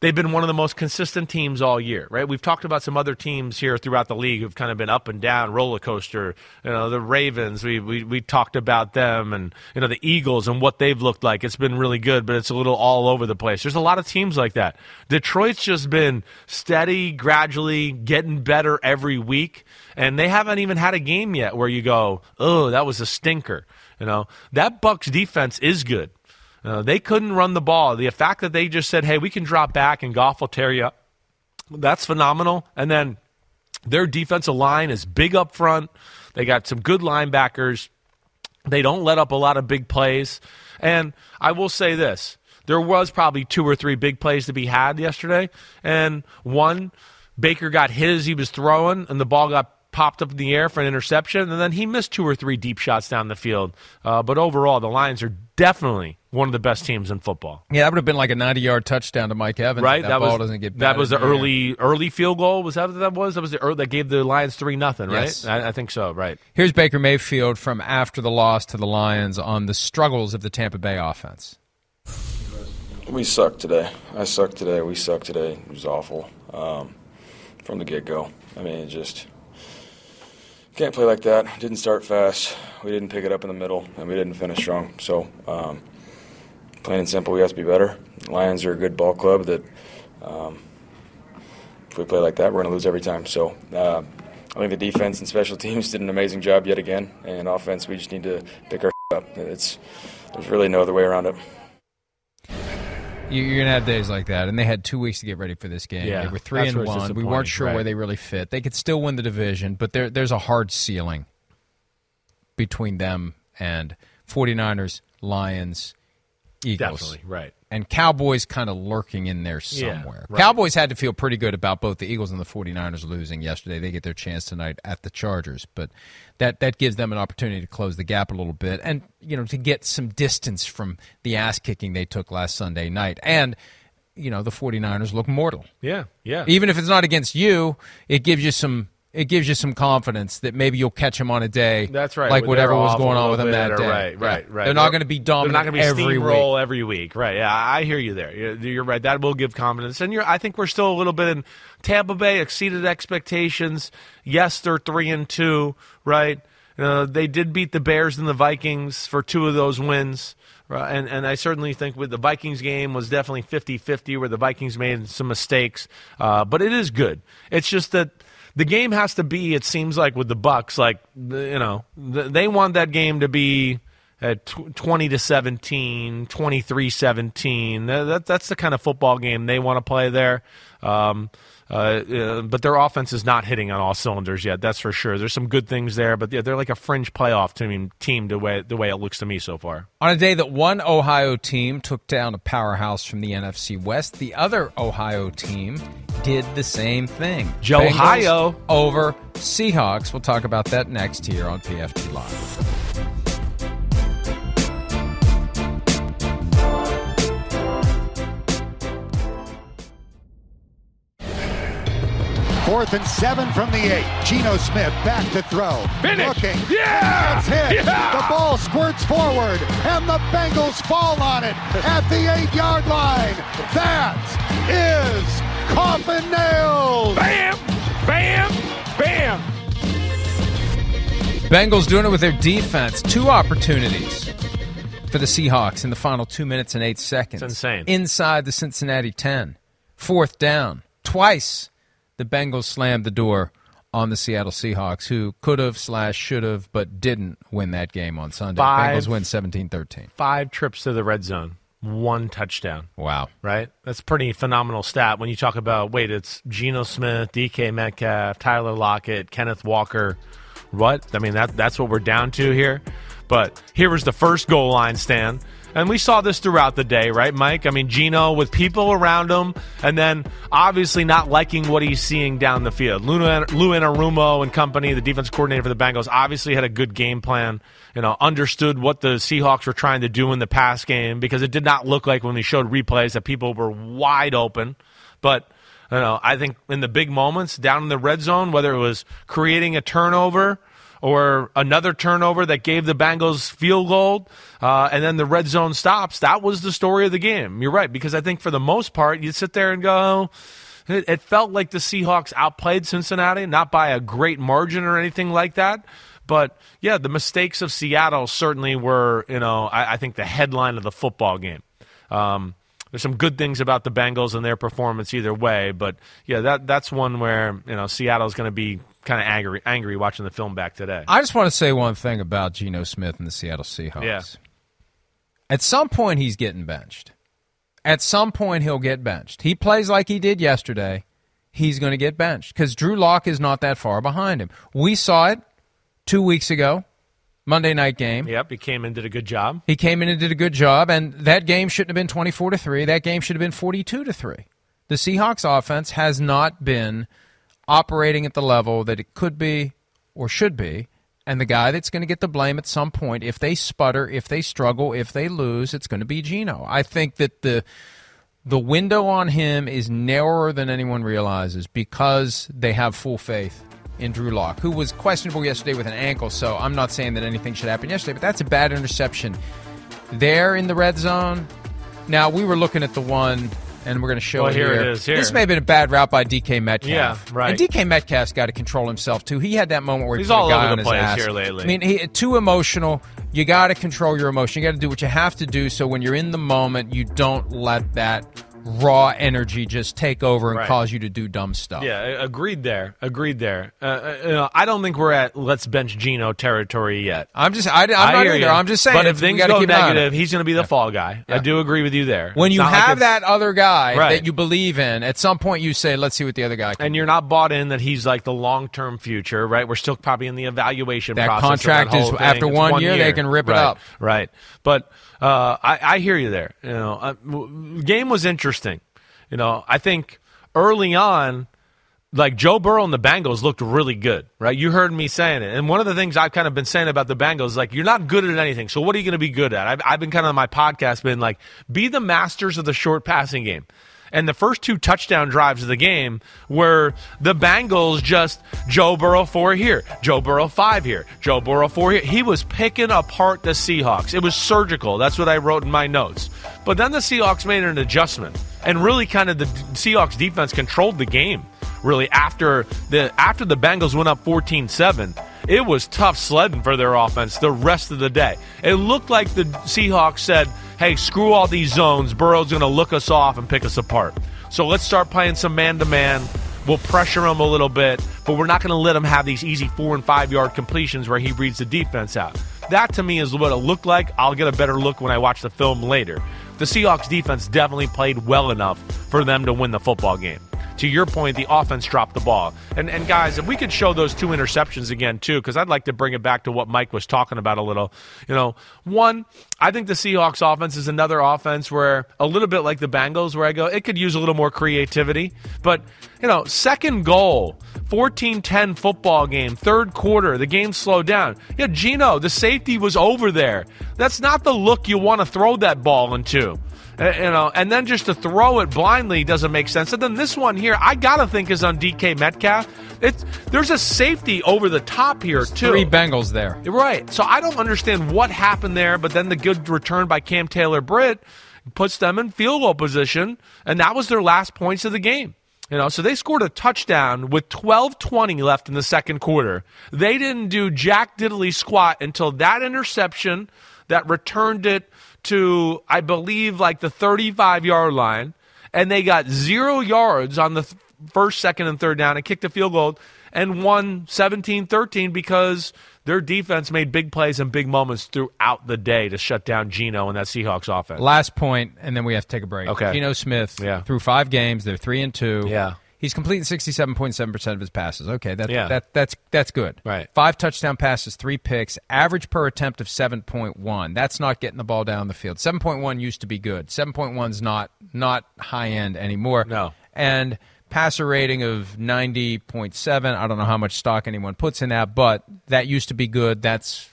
they've been one of the most consistent teams all year, right? We've talked about some other teams here throughout the league who've kind of been up and down, roller coaster. You know, the Ravens, we, we, we talked about them, and, you know, the Eagles and what they've looked like. It's been really good, but it's a little all over the place. There's a lot of teams like that. Detroit's just been steady, gradually getting better every week, and they haven't even had a game yet where you go, oh, that was a stinker. You know, that Bucks defense is good. Uh, they couldn't run the ball. The fact that they just said, "Hey, we can drop back and Goff will tear you up," that's phenomenal. And then their defensive line is big up front. They got some good linebackers. They don't let up a lot of big plays. And I will say this: there was probably two or three big plays to be had yesterday, and one Baker got hit as he was throwing, and the ball got popped up in the air for an interception, and then he missed two or three deep shots down the field. Uh, but overall, the Lions are definitely one of the best teams in football. Yeah, that would have been like a 90-yard touchdown to Mike Evans. Right, That, ball was doesn't get that was the in air. early early field goal. Was that what that was? That was the early, that gave the Lions three nothing. Right, Yes. I, I think so. Right. Here's Baker Mayfield from after the loss to the Lions on the struggles of the Tampa Bay offense. We sucked today. I sucked today. We sucked today. It was awful um, from the get go. I mean, it just can't play like that. Didn't start fast. We didn't pick it up in the middle, and we didn't finish strong. So, um, plain and simple, we have to be better. Lions are a good ball club that um, if we play like that, we're going to lose every time. So, uh, I think the defense and special teams did an amazing job yet again, and offense, we just need to pick our up. It's there's really no other way around it. You- You're gonna have days like that, and they had two weeks to get ready for this game. Yeah, they were three and one. We weren't sure where they really fit. They could still win the division, but there, there's a hard ceiling between them and 49ers, Lions, Eagles. Definitely, right. And Cowboys kind of lurking in there Yeah, somewhere. right. Cowboys had to feel pretty good about both the Eagles and the 49ers losing yesterday. They get their chance tonight at the Chargers, but that that gives them an opportunity to close the gap a little bit and you know to get some distance from the ass kicking they took last Sunday night. And you know, the 49ers look mortal. Yeah, yeah. Even if it's not against you, it gives you some it gives you some confidence that maybe you'll catch him on a day. That's right. Like whatever was going on with them that day. Right, right, right. They're not going to be dominant They're not going to be every week. steamroll every week. Right. Yeah, I hear you there. You're, you're right. That will give confidence. And you're, I think we're still a little bit in Tampa Bay exceeded expectations. Yes, they're three and two. Right. Uh, they did beat the Bears and the Vikings for two of those wins. Right. And, and I certainly think with the Vikings game was definitely 50-50 where the Vikings made some mistakes. Uh, but it is good. It's just that the game has to be. It seems like with the Bucks, like you know, they want that game to be at 20 to 17, 23 17. That, that's the kind of football game they want to play there. Um, Uh, uh, but their offense is not hitting on all cylinders yet. That's for sure. There's some good things there, but yeah, they're like a fringe playoff team. Team the way the way it looks to me so far. On a day that one Ohio team took down a powerhouse from the NFC West, the other Ohio team did the same thing. Joe Ohio over Seahawks. We'll talk about that next here on PFT Live. Fourth and seven from the eight. Geno Smith back to throw. Finish. Looking. Yeah. Gets hit. Yeah. The ball squirts forward, and the Bengals fall on it at the eight-yard line. That is coffin nails. Bam, bam, bam. Bengals doing it with their defense. Two opportunities for the Seahawks in the final two minutes and eight seconds. It's insane. Inside the Cincinnati 10. Fourth down. Twice the Bengals slammed the door on the Seattle Seahawks, who could have slash should have, but didn't win that game on Sunday. Five. Bengals win 17-13. Five trips to the red zone, one touchdown. Wow. Right? That's pretty phenomenal stat when you talk about, wait, it's Geno Smith, DK Metcalf, Tyler Lockett, Kenneth Walker. What? I mean, that that's what we're down to here. But here was the first goal line stand. And we saw this throughout the day, right, Mike? I mean, Geno with people around him, and then obviously not liking what he's seeing down the field. Lou, Anarumo and company, the defense coordinator for the Bengals, obviously had a good game plan. You know, understood what the Seahawks were trying to do in the pass game because it did not look like when we showed replays that people were wide open. But you know, I think in the big moments down in the red zone, whether it was creating a turnover or another turnover that gave the Bengals field goal, uh, and then the red zone stops. That was the story of the game. You're right because I think for the most part, you sit there and go. It, it felt like the Seahawks outplayed Cincinnati, not by a great margin or anything like that. But yeah, the mistakes of Seattle certainly were, you know, I, I think the headline of the football game. Um, there's some good things about the Bengals and their performance either way, but yeah, that that's one where you know Seattle's going to be kind of angry angry watching the film back today. I just want to say one thing about Geno Smith and the Seattle Seahawks. Yeah. At some point, he's getting benched. At some point, he'll get benched. He plays like he did yesterday. He's going to get benched because Drew Lock is not that far behind him. We saw it two weeks ago, Monday night game. Yep, he came in did a good job. He came in and did a good job, and that game shouldn't have been twenty-four to three. That game should have been forty-two to three. The Seahawks offense has not been operating at the level that it could be or should be. And the guy that's going to get the blame at some point, if they sputter, if they struggle, if they lose, it's going to be Geno. I think that the the window on him is narrower than anyone realizes because they have full faith in Drew Lock, who was questionable yesterday with an ankle. So I'm not saying that anything should happen yesterday, but that's a bad interception there in the red zone. Now we were looking at the one and we're going to show Well, it here here. it is, here. This may have been a bad route by DK Metcalf. Yeah, right. And DK Metcalf's got to control himself too. He had that moment where he He's a all over the his place ass. here lately. I mean, he, too emotional. You got to control your emotion. You got to do what you have to do. So when you're in the moment, you don't let that raw energy just take over and Right. cause you to do dumb stuff. Yeah, agreed there. Agreed there. Uh, Uh, you know, I don't think we're at let's bench Geno territory yet. I'm just, I, I'm not either. you. I'm just saying. But if things go keep an eye on it. negative, he's going to be the fall guy. I do agree with you there. When It's you not like have that other guy Right. that you believe in, at some point you say, "Let's see what the other guy can." and you're not bought in that he's like the long term future, right? We're still probably in the evaluation That contract that is- thing. after It's one year, they can rip it up. Right. But uh, I, I hear you there. You know, uh, game was interesting. You know, I think early on, like Joe Burrow and the Bengals looked really good, right? You heard me saying it. And one of the things I've kind of been saying about the Bengals, is like, you're not good at anything. So what are you going to be good at? I've, I've been kind of on my podcast been like, be the masters of the short passing game. And the first two touchdown drives of the game were the Bengals just Joe Burrow four here, Joe Burrow five here, Joe Burrow four here. He was picking apart the Seahawks. It was surgical. That's what I wrote in my notes. But then the Seahawks made an adjustment, and really kind of the Seahawks defense controlled the game. Really after the after the Bengals went up 14-7, it was tough sledding for their offense the rest of the day. It looked like the Seahawks said, "Hey, screw all these zones. Burrow's going to look us off and pick us apart. So let's start playing some man to man. We'll pressure him a little bit, but we're not going to let him have these easy four and five yard completions where he reads the defense out." That to me is what it looked like. I'll get a better look when I watch the film later. The Seahawks defense definitely played well enough for them to win the football game to your point, the offense dropped the ball. And and guys, if we could show those two interceptions again too, because I'd like to bring it back to what Mike was talking about a little. You know, one, I think the Seahawks offense is another offense where a little bit like the Bengals, where I go, it could use a little more creativity. But you know, second goal. 14-10 football game, third quarter, the game slowed down. Yeah, Geno, the safety was over there. That's not the look you want to throw that ball into. Uh, you know, and then just to throw it blindly doesn't make sense. And then this one here, I gotta think is on DK Metcalf. It's there's a safety over the top here There's too. Three Bengals there. Right. So I don't understand what happened there, but then the good return by Cam Taylor Britt puts them in field goal position, and that was their last points of the game. You know, so they scored a touchdown with 12:20 left in the second quarter. They didn't do jack diddly squat until that interception that returned it to I believe like the 35 yard line, and they got zero yards on the th- first, second, and third down and kicked a field goal and won 17-13 because their defense made big plays and big moments throughout the day to shut down Geno and that Seahawks offense. Last point, and then we have to take a break. Okay. Geno Smith Yeah. through five games. They're three and two. Yeah. He's completing sixty-seven point seven percent of his passes. Okay, that, Yeah. that that's that's good. Right. Five touchdown passes, three picks, average per attempt of seven point one. That's not getting the ball down the field. Seven point one used to be good. Seven point one's not not high end anymore. No. And passer rating of ninety point seven. I don't know how much stock anyone puts in that, but that used to be good. That's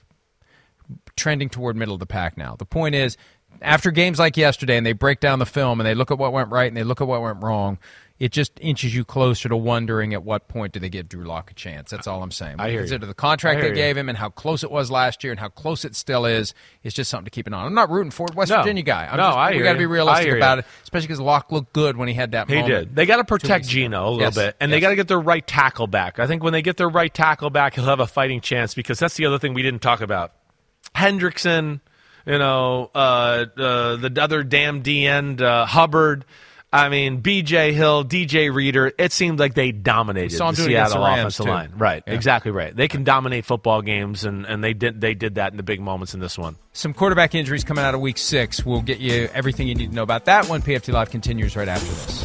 trending toward middle of the pack now. The point is, after games like yesterday, and they break down the film and they look at what went right and they look at what went wrong, it just inches you closer to wondering at what point do they give Drew Lock a chance. That's all I'm saying. I hear you. Consider the contract they you. gave him and how close it was last year and how close it still is. It's just something to keep an eye on. I'm not rooting for it. West No. Virginia guy. I'm No, just, I we hear got to be realistic about you. it, especially because Lock looked good when he had that He moment. did. They got to protect. Geno a little Yes. bit, and they got to get their right tackle back. I think when they get their right tackle back, he'll have a fighting chance because that's the other thing we didn't talk about. Hendrickson, you know, uh, uh, the other damn D end, uh, Hubbard. I mean, B.J. Hill, D.J. Reader. It seemed like they dominated We saw 'em the do it against Seattle the offensive too. line. Right, Yeah. exactly right. They can dominate football games, and, and they did they did that in the big moments in this one. Some quarterback injuries coming out of week six. We'll get you everything you need to know about that one. PFT Live continues right after this.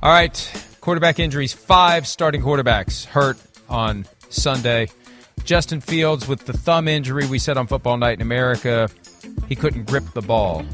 All right, quarterback injuries. Five starting quarterbacks hurt on Sunday. Justin Fields with the thumb injury. We said on Football Night in America, he couldn't grip the ball.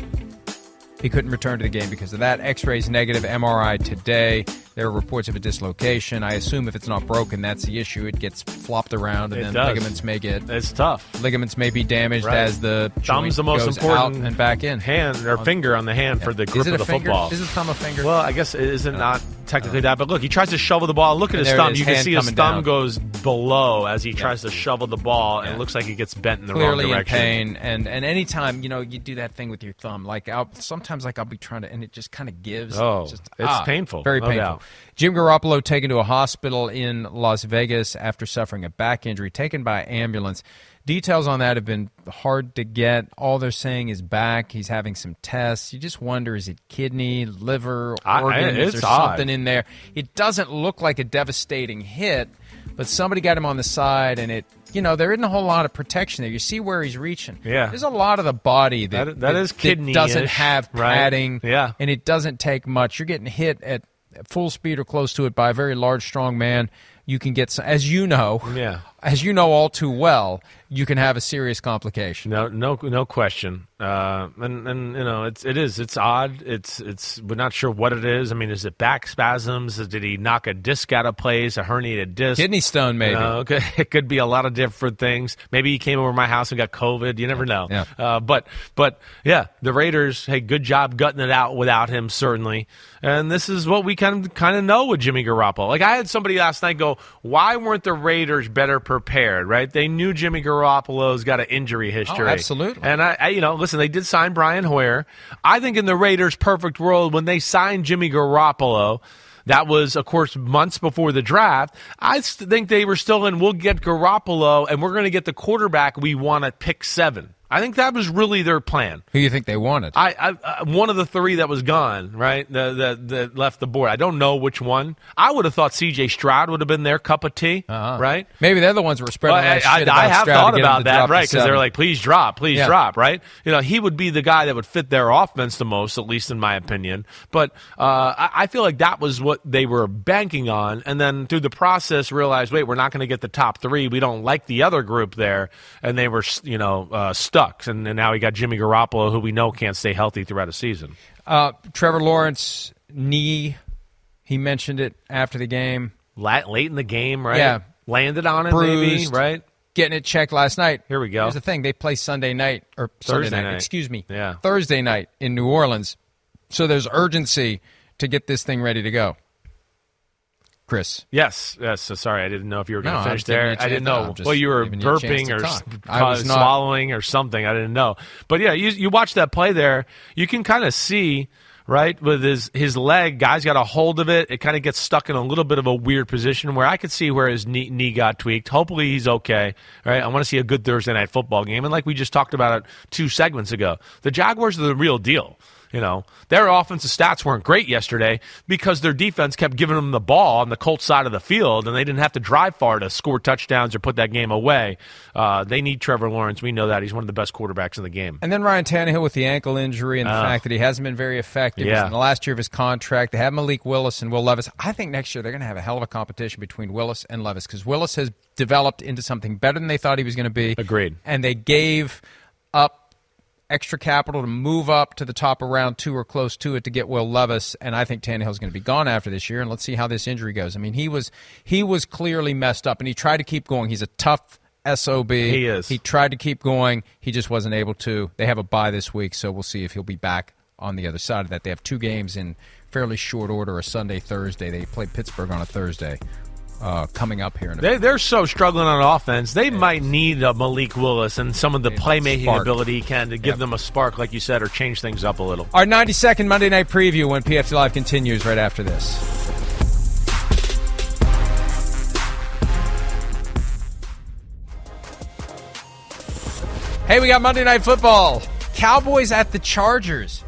He couldn't return to the game because of that. X rays negative, MRI today. There are reports of a dislocation. I assume if it's not broken, that's the issue. It gets flopped around, and It then does. ligaments may get. It's tough. Ligaments may be damaged Right. as the Thumb's the most important and back in. hand or finger on the hand for the Is grip it of the finger? football. Is the thumb a finger? Well, I guess it isn't not technically that, but look, he tries to shovel the ball. Look at And his thumb. is, You can see his thumb down. goes below as he tries to shovel the ball, and it looks like it gets bent in the clearly wrong in direction. pain and and anytime you know you do that thing with your thumb like I'll, sometimes like i'll be trying to and it just kind of gives Oh, It's just, it's ah, painful, very painful doubt. Jim garoppolo taken to a hospital in las vegas after suffering a back injury taken by ambulance details on that have been hard to get all they're saying is back he's having some tests you just wonder is it kidney liver I- I- organ it's there odd. something in there it doesn't look like a devastating hit but somebody got him on the side and it you know there isn't a whole lot of protection there you see where he's reaching Yeah. there's a lot of the body that That- that is kidney-ish, doesn't have right? padding Yeah. and it doesn't take much you're getting hit at full speed or close to it by a very large strong man you can get as you know Yeah. As you know all too well you can have a serious complication No, no, no question. Uh, and and you know, it's it is it's odd. It's it's we're not sure what it is. I mean, is it back spasms? Did he knock a disc out of place? A herniated disc? kidney stone maybe You know, it, could, it could be a lot of different things. Maybe he came over my house and got COVID. You never know. Yeah. Uh, but but yeah, the Raiders. Hey, good job gutting it out without him, certainly. And this is what we kind of kind of know with Jimmy Garoppolo. Like I had somebody last night go, "Why weren't the Raiders better prepared?" Right? They knew Jimmy Garoppolo's got an injury oh, history. Oh, absolutely. And I, I, you know, listen, they did sign Brian Hoyer. I think in the Raiders' perfect world, when they signed Jimmy Garoppolo. That was, of course, months before the draft. I think they were still in. We'll get Garoppolo, and we're going to get the quarterback we want at pick seven. I think that was really their plan. Who do you think they wanted? I, I, I one of the three that was gone, right? That that left the board. I don't know which one. I would have thought C.J. Stroud would have been their cup of tea, uh-huh. right? Maybe they're the ones who were spreading well, I, I, have Stroud thought to get him about that, right? Because they're like, please drop, please Yeah. drop, right? You know, he would be the guy that would fit their offense the most, at least in my opinion. But uh, I, I feel like that was what they were banking on, and then through the process realized, wait, we're not going to get the top three. We don't like the other group there, and they were, you know, uh, stuck. And, and now we got Jimmy Garoppolo, who we know can't stay healthy throughout a season. Uh, Trevor Lawrence knee. He mentioned it after the game. Late, late in the game, right? Yeah, landed on it, maybe, Bruised, right? Getting it checked last night. Here we go. Here's the thing: they play Sunday night or Sunday Thursday night, night. Excuse me. Yeah. Thursday night in New Orleans. So there's urgency to get this thing ready to go. Chris. Yes, yes. So sorry, I didn't know if you were going to I finish there. I didn't know. Well, you were giving you burping or talk. s- I was not- swallowing or something. I didn't know. But yeah, you you watch that play there. You can kind of see right with his his leg. Guys got a hold of it. It kind of gets stuck in a little bit of a weird position where I could see where his knee, knee got tweaked. Hopefully he's okay. Right. I want to see a good Thursday night football game. And like we just talked about it two segments ago, the Jaguars are the real deal. You know, their offensive stats weren't great yesterday because their defense kept giving them the ball on the Colts side of the field, and they didn't have to drive far to score touchdowns or put that game away. Uh, they need Trevor Lawrence. We know that he's one of the best quarterbacks in the game. And then Ryan Tannehill with the ankle injury and the Oh. fact that he hasn't been very effective Yeah. in the last year of his contract. They have Malik Willis and Will Levis. I think next year they're going to have a hell of a competition between Willis and Levis because Willis has developed into something better than they thought he was going to be. Agreed. And they gave up extra capital to move up to the top of round two or close to it to get Will Levis, and I think Tannehill's going to be gone after this year. And let's see how this injury goes. I mean, he was he was clearly messed up, and he tried to keep going. He's a tough sob. He is. He tried to keep going. He just wasn't able to. They have a bye this week, so we'll see if he'll be back on the other side of that. They have two games in fairly short order: a Sunday, Thursday. They play Pittsburgh on a Thursday. Uh, coming up here in a They, they're so struggling on offense. They might need a Malik Willis and some of the playmaking spark. ability he can to give them a spark, like you said, or change things up a little. Our 90 second Monday night preview when PFT Live continues right after this. Hey, we got Monday Night Football. Cowboys at the Chargers.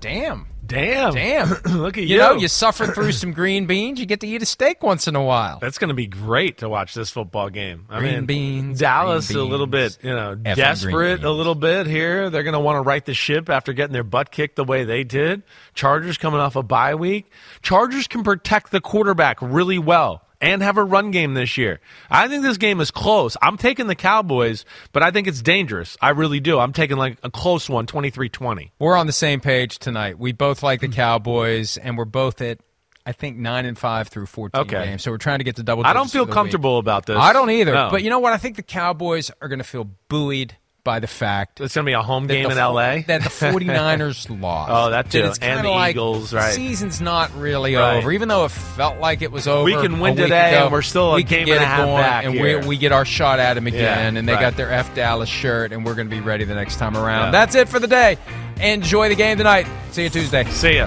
Damn. Damn. Damn. Look at You you. know, you suffer through some green beans, you get to eat a steak once in a while. That's going to be great to watch this football game. I Green mean, beans, Dallas green a little bit, you know, desperate a little bit here. They're going to want to right the ship after getting their butt kicked the way they did. Chargers coming off a bye week. Chargers can protect the quarterback really well and have a run game this year. I think this game is close. I'm taking the Cowboys, but I think it's dangerous. I really do. I'm taking like a close one, 23-20. We're on the same page tonight. We both like the hmm. Cowboys, and we're both at, I think, 9 and 5 through 14 Okay. games. So we're trying to get the double I don't feel comfortable week. about this. I don't either. No. But you know what? I think the Cowboys are going to feel buoyed by the fact It's going to be a home game the in LA. that the 49ers lost. Oh, that too. it's And the like Eagles, right. Season's not really Right. over, even though it felt like it was over. We can win today, ago. and we're still a we can game get and a it half going, and here. we we get our shot at them again. Yeah, and they right. got their F Dallas shirt, and we're going to be ready the next time around. Yeah. That's it for the day. Enjoy the game tonight. See you Tuesday. See ya.